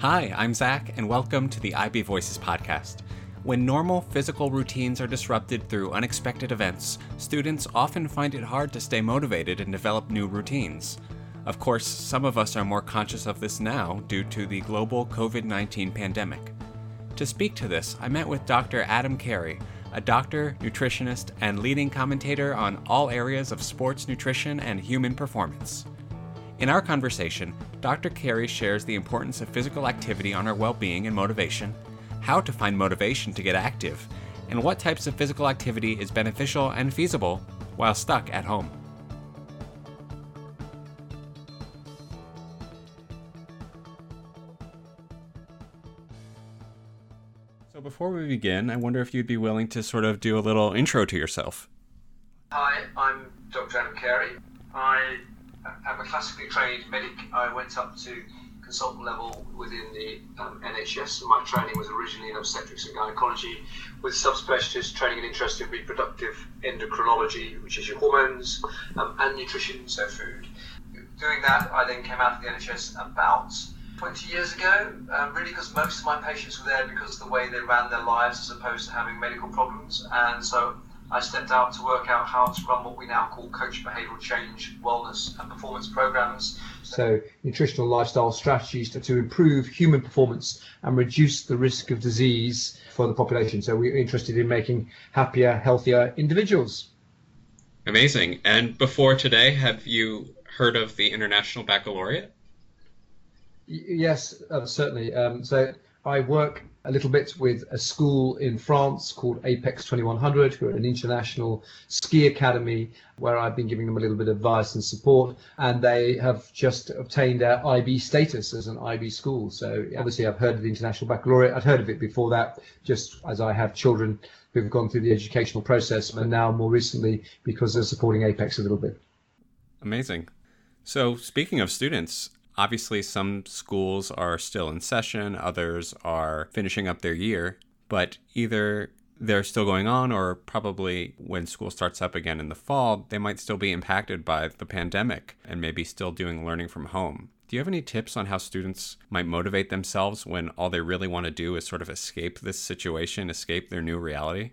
Hi, I'm Zach, and welcome to the IB Voices podcast. When normal physical routines are disrupted through unexpected events, students often find it hard to stay motivated and develop new routines. Of course, some of us are more conscious of this now due to the global COVID 19 pandemic. To speak to this, I met with Dr. Adam Carey, a doctor, nutritionist, and leading commentator on all areas of sports nutrition and human performance. In our conversation, Dr. Carey shares the importance of physical activity on our well being and motivation, how to find motivation to get active, and what types of physical activity is beneficial and feasible while stuck at home. So, before we begin, I wonder if you'd be willing to sort of do a little intro to yourself. Hi, I'm Dr. Adam Carey. I am a classically trained medic. I went up to consultant level within the um, NHS. My training was originally in obstetrics and gynecology, with subspecialist training and interest in reproductive endocrinology, which is your hormones, um, and nutrition, so food. Doing that, I then came out of the NHS about 20 years ago, um, really because most of my patients were there because of the way they ran their lives as opposed to having medical problems. And so I stepped out to work out how to run what we now call coach behavioral change, wellness, and performance programs. So, nutritional lifestyle strategies to, to improve human performance and reduce the risk of disease for the population. So, we're interested in making happier, healthier individuals. Amazing. And before today, have you heard of the International Baccalaureate? Y- yes, uh, certainly. Um, so, I work a little bit with a school in France called Apex 2100, who are an international ski academy, where I've been giving them a little bit of advice and support. And they have just obtained their IB status as an IB school. So obviously, I've heard of the International Baccalaureate. I'd heard of it before that, just as I have children who've gone through the educational process, and now more recently because they're supporting Apex a little bit. Amazing. So, speaking of students, Obviously, some schools are still in session, others are finishing up their year, but either they're still going on or probably when school starts up again in the fall, they might still be impacted by the pandemic and maybe still doing learning from home. Do you have any tips on how students might motivate themselves when all they really want to do is sort of escape this situation, escape their new reality?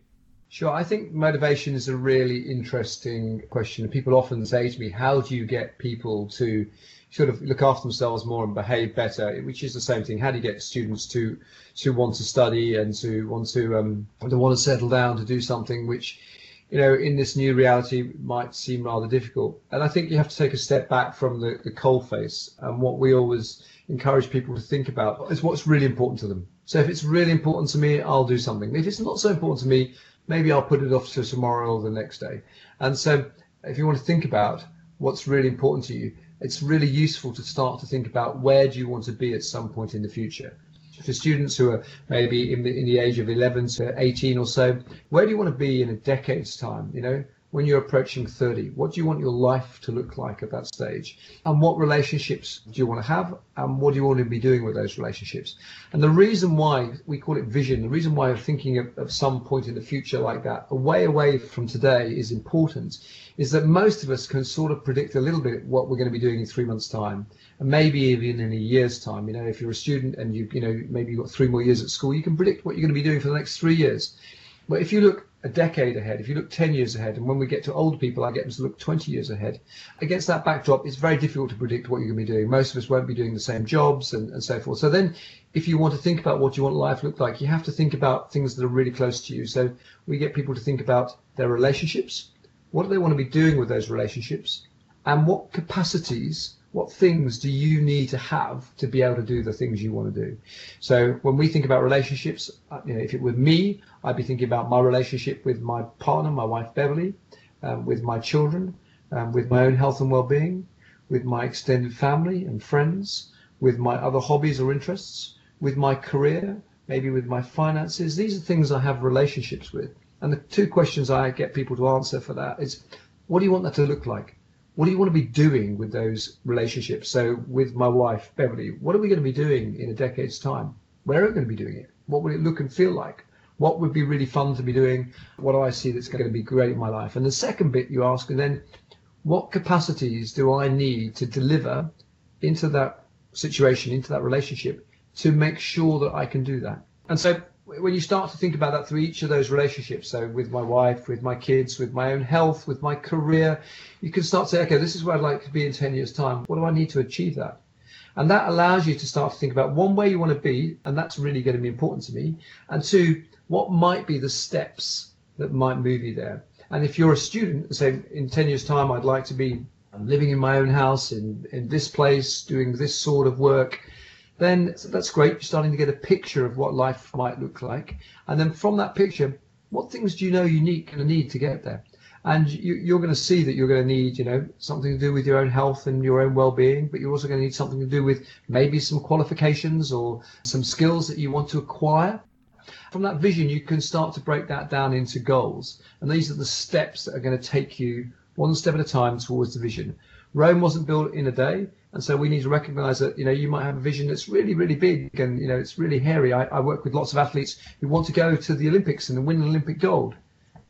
Sure. I think motivation is a really interesting question. People often say to me, How do you get people to sort of look after themselves more and behave better, which is the same thing. How do you get students to to want to study and to want to um, to want to settle down to do something which, you know, in this new reality might seem rather difficult. And I think you have to take a step back from the, the cold face. And what we always encourage people to think about is what's really important to them. So if it's really important to me, I'll do something. If it's not so important to me, maybe I'll put it off to tomorrow or the next day. And so if you want to think about what's really important to you, it's really useful to start to think about where do you want to be at some point in the future. For students who are maybe in the, in the age of 11 to 18 or so, where do you want to be in a decade's time? You know, when you're approaching 30? What do you want your life to look like at that stage? And what relationships do you want to have? And what do you want to be doing with those relationships? And the reason why we call it vision, the reason why thinking of, of some point in the future like that, a way away from today is important, is that most of us can sort of predict a little bit what we're going to be doing in three months' time. And maybe even in a year's time. You know, if you're a student and you, you know, maybe you've got three more years at school, you can predict what you're going to be doing for the next three years. But if you look a decade ahead, if you look 10 years ahead, and when we get to older people, I get them to look 20 years ahead, against that backdrop, it's very difficult to predict what you're going to be doing. Most of us won't be doing the same jobs and, and so forth. So then, if you want to think about what you want life to look like, you have to think about things that are really close to you. So we get people to think about their relationships. What do they want to be doing with those relationships? And what capacities what things do you need to have to be able to do the things you want to do? So when we think about relationships, uh, you know, if it were me, I'd be thinking about my relationship with my partner, my wife Beverly, um, with my children, um, with my own health and well-being, with my extended family and friends, with my other hobbies or interests, with my career, maybe with my finances. These are things I have relationships with. And the two questions I get people to answer for that is, what do you want that to look like? What do you want to be doing with those relationships? So with my wife, Beverly, what are we going to be doing in a decade's time? Where are we going to be doing it? What will it look and feel like? What would be really fun to be doing? What do I see that's going to be great in my life? And the second bit you ask, and then what capacities do I need to deliver into that situation, into that relationship to make sure that I can do that. And so when you start to think about that through each of those relationships, so with my wife, with my kids, with my own health, with my career, you can start to say, okay, this is where I'd like to be in 10 years' time. What do I need to achieve that? And that allows you to start to think about one way you want to be, and that's really going to be important to me. And two, what might be the steps that might move you there. And if you're a student, say in 10 years' time, I'd like to be living in my own house in, in this place, doing this sort of work, then that's great. You're starting to get a picture of what life might look like. And then from that picture, what things do you know you need, going to need to get there? And you, are going to see that you're going to need, you know, something to do with your own health and your own well-being, but you're also going to need something to do with maybe some qualifications or some skills that you want to acquire. From that vision, you can start to break that down into goals. And these are the steps that are going to take you one step at a time towards the vision. Rome wasn't built in a day. And so we need to recognize that, you know, you might have a vision that's really, really big and, you know, it's really hairy. I, I work with lots of athletes who want to go to the Olympics and win an Olympic gold.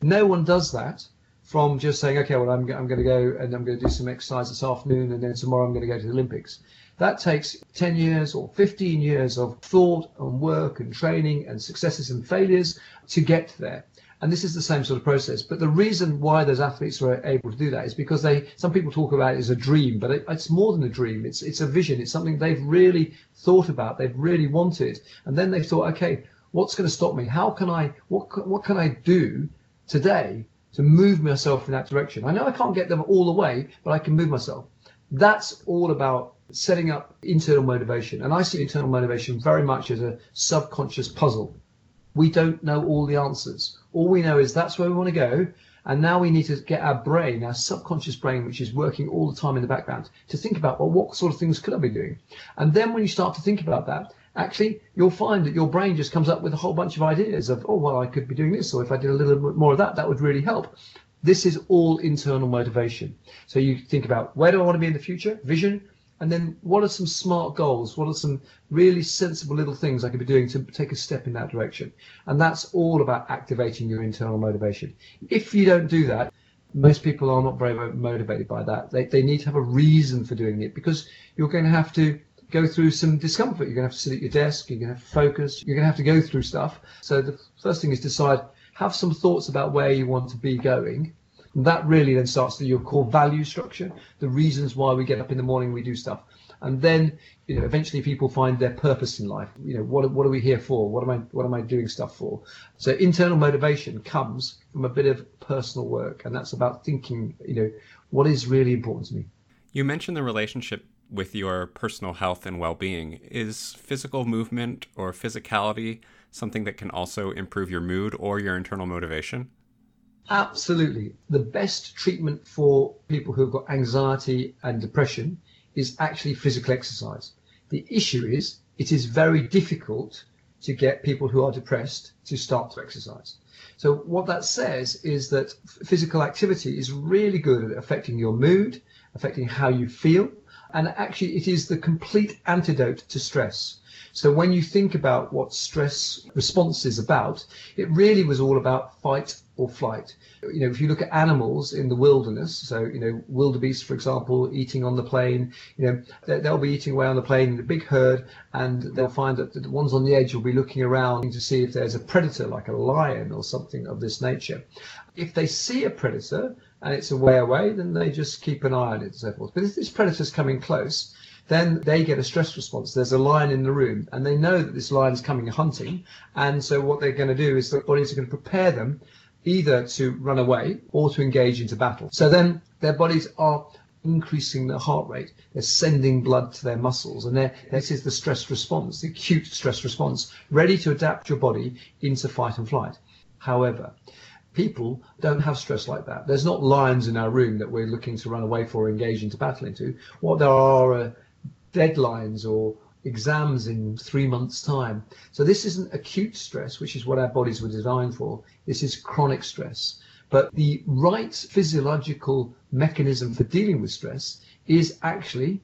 No one does that from just saying, okay, well, I'm, I'm going to go and I'm going to do some exercise this afternoon and then tomorrow I'm going to go to the Olympics. That takes 10 years or 15 years of thought and work and training and successes and failures to get there. And this is the same sort of process. But the reason why those athletes are able to do that is because they, some people talk about it as a dream, but it, it's more than a dream. It's, it's a vision. It's something they've really thought about. They've really wanted. And then they thought, okay, what's going to stop me? How can I, what, what can I do today to move myself in that direction? I know I can't get them all the way, but I can move myself. That's all about setting up internal motivation. And I see internal motivation very much as a subconscious puzzle. We don't know all the answers. All we know is that's where we want to go. And now we need to get our brain, our subconscious brain, which is working all the time in the background, to think about, well, what sort of things could I be doing? And then when you start to think about that, actually, you'll find that your brain just comes up with a whole bunch of ideas of, oh, well, I could be doing this, or if I did a little bit more of that, that would really help. This is all internal motivation. So you think about where do I want to be in the future? Vision. And then what are some smart goals? What are some really sensible little things I could be doing to take a step in that direction? And that's all about activating your internal motivation. If you don't do that, most people are not very motivated by that. They, they need to have a reason for doing it because you're going to have to go through some discomfort. You're going to have to sit at your desk. You're going to have to focus. You're going to have to go through stuff. So the first thing is decide, have some thoughts about where you want to be going that really then starts to your core value structure, the reasons why we get up in the morning, we do stuff. And then, you know, eventually people find their purpose in life. You know, what, what are we here for? What am I, what am I doing stuff for? So internal motivation comes from a bit of personal work. And that's about thinking, you know, what is really important to me. You mentioned the relationship with your personal health and well-being. Is physical movement or physicality something that can also improve your mood or your internal motivation? Absolutely. The best treatment for people who've got anxiety and depression is actually physical exercise. The issue is it is very difficult to get people who are depressed to start to exercise. So what that says is that physical activity is really good at affecting your mood, affecting how you feel, and actually it is the complete antidote to stress. So when you think about what stress response is about, it really was all about fight or flight. You know, if you look at animals in the wilderness, so you know, wildebeest, for example, eating on the plain, you know, they'll be eating away on the plain in a big herd, and they'll find that the ones on the edge will be looking around to see if there's a predator, like a lion or something of this nature. If they see a predator and it's a way away, then they just keep an eye on it and so forth. But if this predator's coming close, then they get a stress response. There's a lion in the room, and they know that this lion is coming hunting, and so what they're going to do is the bodies are going to prepare them either to run away or to engage into battle. So then their bodies are increasing their heart rate. They're sending blood to their muscles, and this is the stress response, the acute stress response, ready to adapt your body into fight and flight. However, people don't have stress like that. There's not lions in our room that we're looking to run away for or engage into battle into. What there are are deadlines or exams in three months' time. So this isn't acute stress, which is what our bodies were designed for. This is chronic stress. But the right physiological mechanism for dealing with stress is actually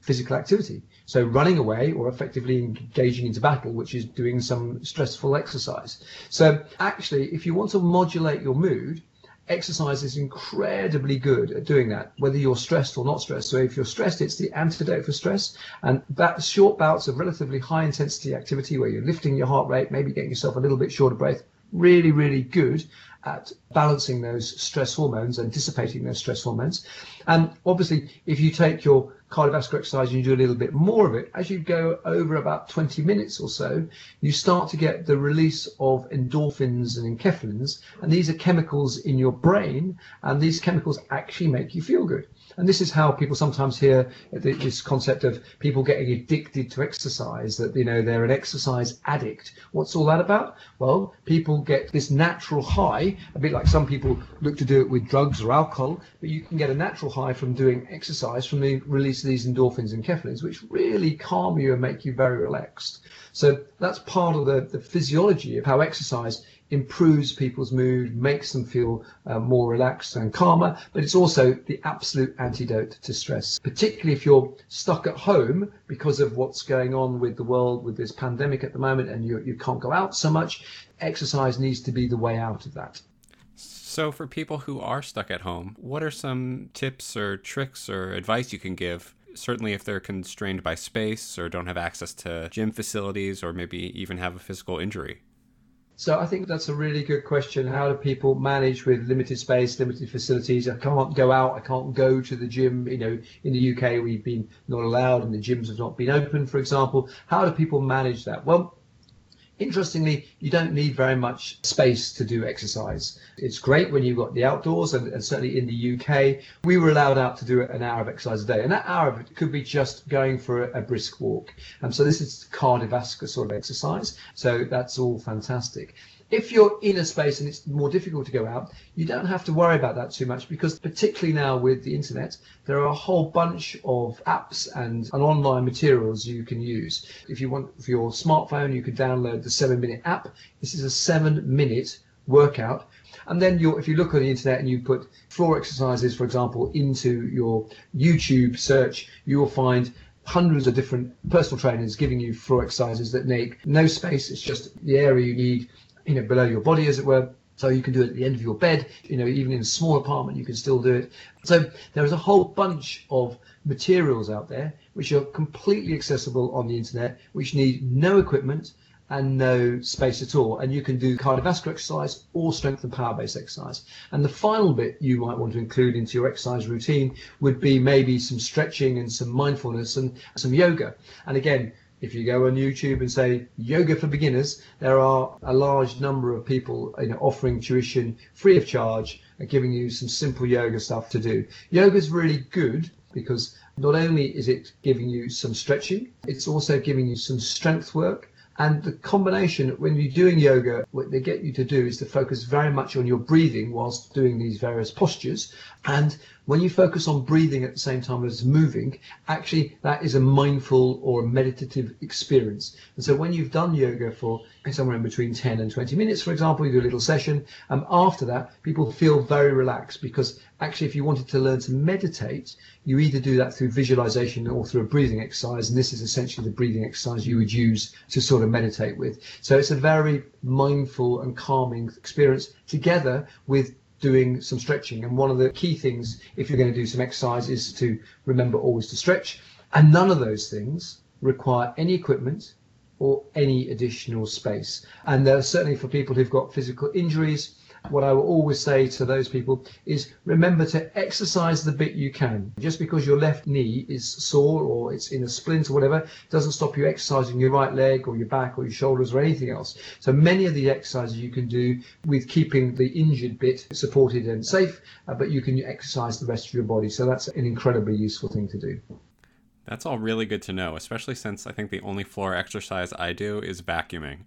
physical activity. So running away or effectively engaging into battle, which is doing some stressful exercise. So actually, if you want to modulate your mood, exercise is incredibly good at doing that, whether you're stressed or not stressed. So if you're stressed, it's the antidote for stress. And that short bouts of relatively high intensity activity where you're lifting your heart rate, maybe getting yourself a little bit short of breath, really, really good at balancing those stress hormones and dissipating those stress hormones. And obviously, if you take your cardiovascular exercise and you do a little bit more of it, as you go over about 20 minutes or so, you start to get the release of endorphins and enkephalins. And these are chemicals in your brain, and these chemicals actually make you feel good. And this is how people sometimes hear this concept of people getting addicted to exercise, that, you know, they're an exercise addict. What's all that about? Well, people get this natural high, a bit like some people look to do it with drugs or alcohol, but you can get a natural high from doing exercise, from the release of these endorphins and enkephalins, which really calm you and make you very relaxed. So that's part of the, the physiology of how exercise improves people's mood, makes them feel uh, more relaxed and calmer, but it's also the absolute antidote to stress, particularly if you're stuck at home because of what's going on with the world with this pandemic at the moment and you, you can't go out so much. Exercise needs to be the way out of that. So, for people who are stuck at home, what are some tips or tricks or advice you can give certainly if they're constrained by space or don't have access to gym facilities or maybe even have a physical injury? So I think that's a really good question. How do people manage with limited space, limited facilities? I can't go out. I can't go to the gym. You know, in the UK, we've been not allowed and the gyms have not been open, for example. How do people manage that? Well, Interestingly, you don't need very much space to do exercise. It's great when you've got the outdoors, and, and, certainly in the UK, we were allowed out to do an hour of exercise a day, and that hour of it could be just going for a, a brisk walk. And so this is cardiovascular sort of exercise. So that's all fantastic. If you're in a space and it's more difficult to go out, you don't have to worry about that too much because particularly now with the internet, there are a whole bunch of apps and, and online materials you can use. If you want for your smartphone, you can download the seven minute app. This is a seven minute workout. And then if you look on the internet and you put floor exercises, for example, into your YouTube search, you will find hundreds of different personal trainers giving you floor exercises that make no space. It's just the area you need you know, below your body, as it were. So you can do it at the end of your bed, you know, even in a small apartment, you can still do it. So there is a whole bunch of materials out there which are completely accessible on the internet, which need no equipment and no space at all. And you can do cardiovascular exercise or strength and power based exercise. And the final bit you might want to include into your exercise routine would be maybe some stretching and some mindfulness and some yoga. And again, if you go on YouTube and say yoga for beginners, there are a large number of people you know, offering tuition free of charge and giving you some simple yoga stuff to do. Yoga is really good because not only is it giving you some stretching, it's also giving you some strength work. And the combination, when you're doing yoga, what they get you to do is to focus very much on your breathing whilst doing these various postures. And when you focus on breathing at the same time as moving, actually that is a mindful or meditative experience. And so when you've done yoga for somewhere in between 10 and 20 minutes, for example, you do a little session, um, after that, people feel very relaxed because actually if you wanted to learn to meditate, you either do that through visualization or through a breathing exercise. And this is essentially the breathing exercise you would use to sort of meditate with. So it's a very mindful and calming experience together with doing some stretching. And one of the key things, if you're going to do some exercise, is to remember always to stretch. And none of those things require any equipment or any additional space. And certainly for people who've got physical injuries, what I will always say to those people is remember to exercise the bit you can. Just because your left knee is sore or it's in a splint or whatever doesn't stop you exercising your right leg or your back or your shoulders or anything else. So many of the exercises you can do with keeping the injured bit supported and safe, uh, but you can exercise the rest of your body. So that's an incredibly useful thing to do. That's all really good to know, especially since I think the only floor exercise I do is vacuuming.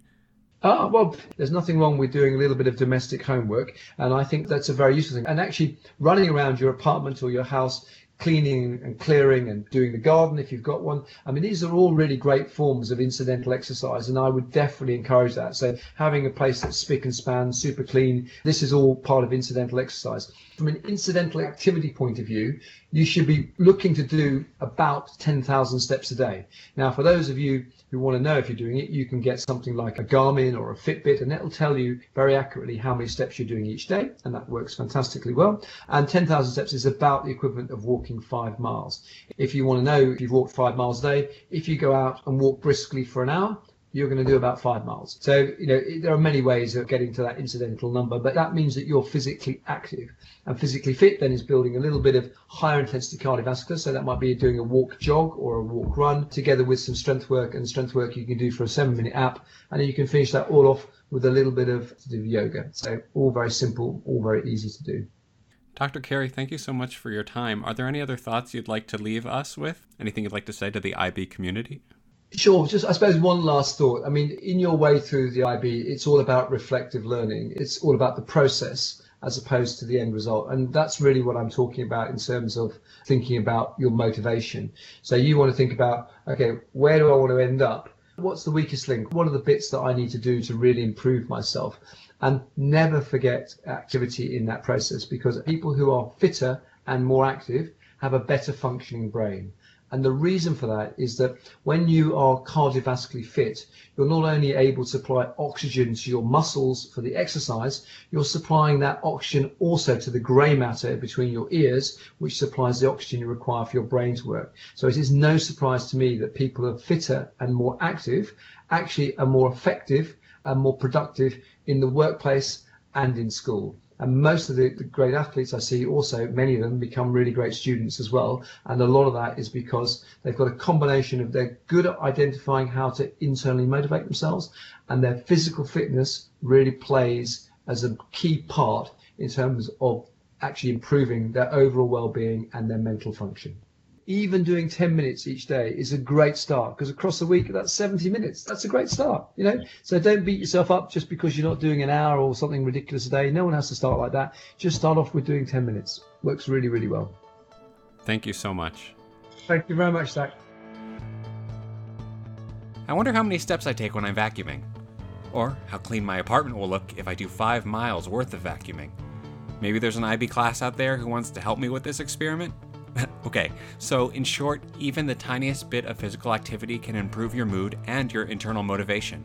Ah, well, there's nothing wrong with doing a little bit of domestic homework, and I think that's a very useful thing. And actually, running around your apartment or your house cleaning and clearing and doing the garden if you've got one. I mean, these are all really great forms of incidental exercise, and I would definitely encourage that. So, having a place that's spick and span, super clean, this is all part of incidental exercise. From an incidental activity point of view, you should be looking to do about 10,000 steps a day. Now, for those of you who want to know if you're doing it, you can get something like a Garmin or a Fitbit, and it'll tell you very accurately how many steps you're doing each day, and that works fantastically well. And 10,000 steps is about the equivalent of walking five miles. If you want to know if you've walked five miles a day, if you go out and walk briskly for an hour, you're going to do about five miles. So, you know, there are many ways of getting to that incidental number, but that means that you're physically active. And physically fit then is building a little bit of higher intensity cardiovascular. So that might be doing a walk jog or a walk run together with some strength work and strength work you can do for a seven minute app. And then you can finish that all off with a little bit of yoga. So all very simple, all very easy to do. Dr. Carey, thank you so much for your time. Are there any other thoughts you'd like to leave us with? Anything you'd like to say to the IB community? Sure. Just, I suppose, one last thought. I mean, in your way through the IB, it's all about reflective learning. It's all about the process as opposed to the end result. And that's really what I'm talking about in terms of thinking about your motivation. So you want to think about, okay, where do I want to end up? What's the weakest link? What are the bits that I need to do to really improve myself? And never forget activity in that process because people who are fitter and more active have a better functioning brain. And the reason for that is that when you are cardiovascularly fit, you're not only able to supply oxygen to your muscles for the exercise, you're supplying that oxygen also to the grey matter between your ears, which supplies the oxygen you require for your brain to work. So it is no surprise to me that people are fitter and more active actually are more effective and more productive in the workplace and in school. And most of the, the, great athletes I see also, many of them become really great students as well. And a lot of that is because they've got a combination of they're good at identifying how to internally motivate themselves and their physical fitness really plays as a key part in terms of actually improving their overall well-being and their mental function even doing 10 minutes each day is a great start because across the week that's 70 minutes. That's a great start you know? So don't beat yourself up just because you're not doing an hour or something ridiculous a day. No one has to start like that. Just start off with doing 10 minutes. Works really really well. Thank you so much. Thank you very much zach. I wonder how many steps i take when i'm vacuuming or how clean my apartment will look if i do five miles worth of vacuuming. Maybe there's an ib class out there who wants to help me with this experiment okay, so in short, even the tiniest bit of physical activity can improve your mood and your internal motivation.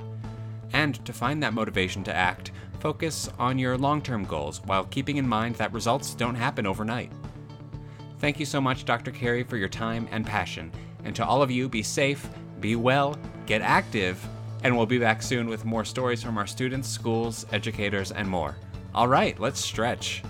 And to find that motivation to act, focus on your long term goals while keeping in mind that results don't happen overnight. Thank you so much, Dr. Carey, for your time and passion. And to all of you, be safe, be well, get active, and we'll be back soon with more stories from our students, schools, educators, and more. All right, let's stretch.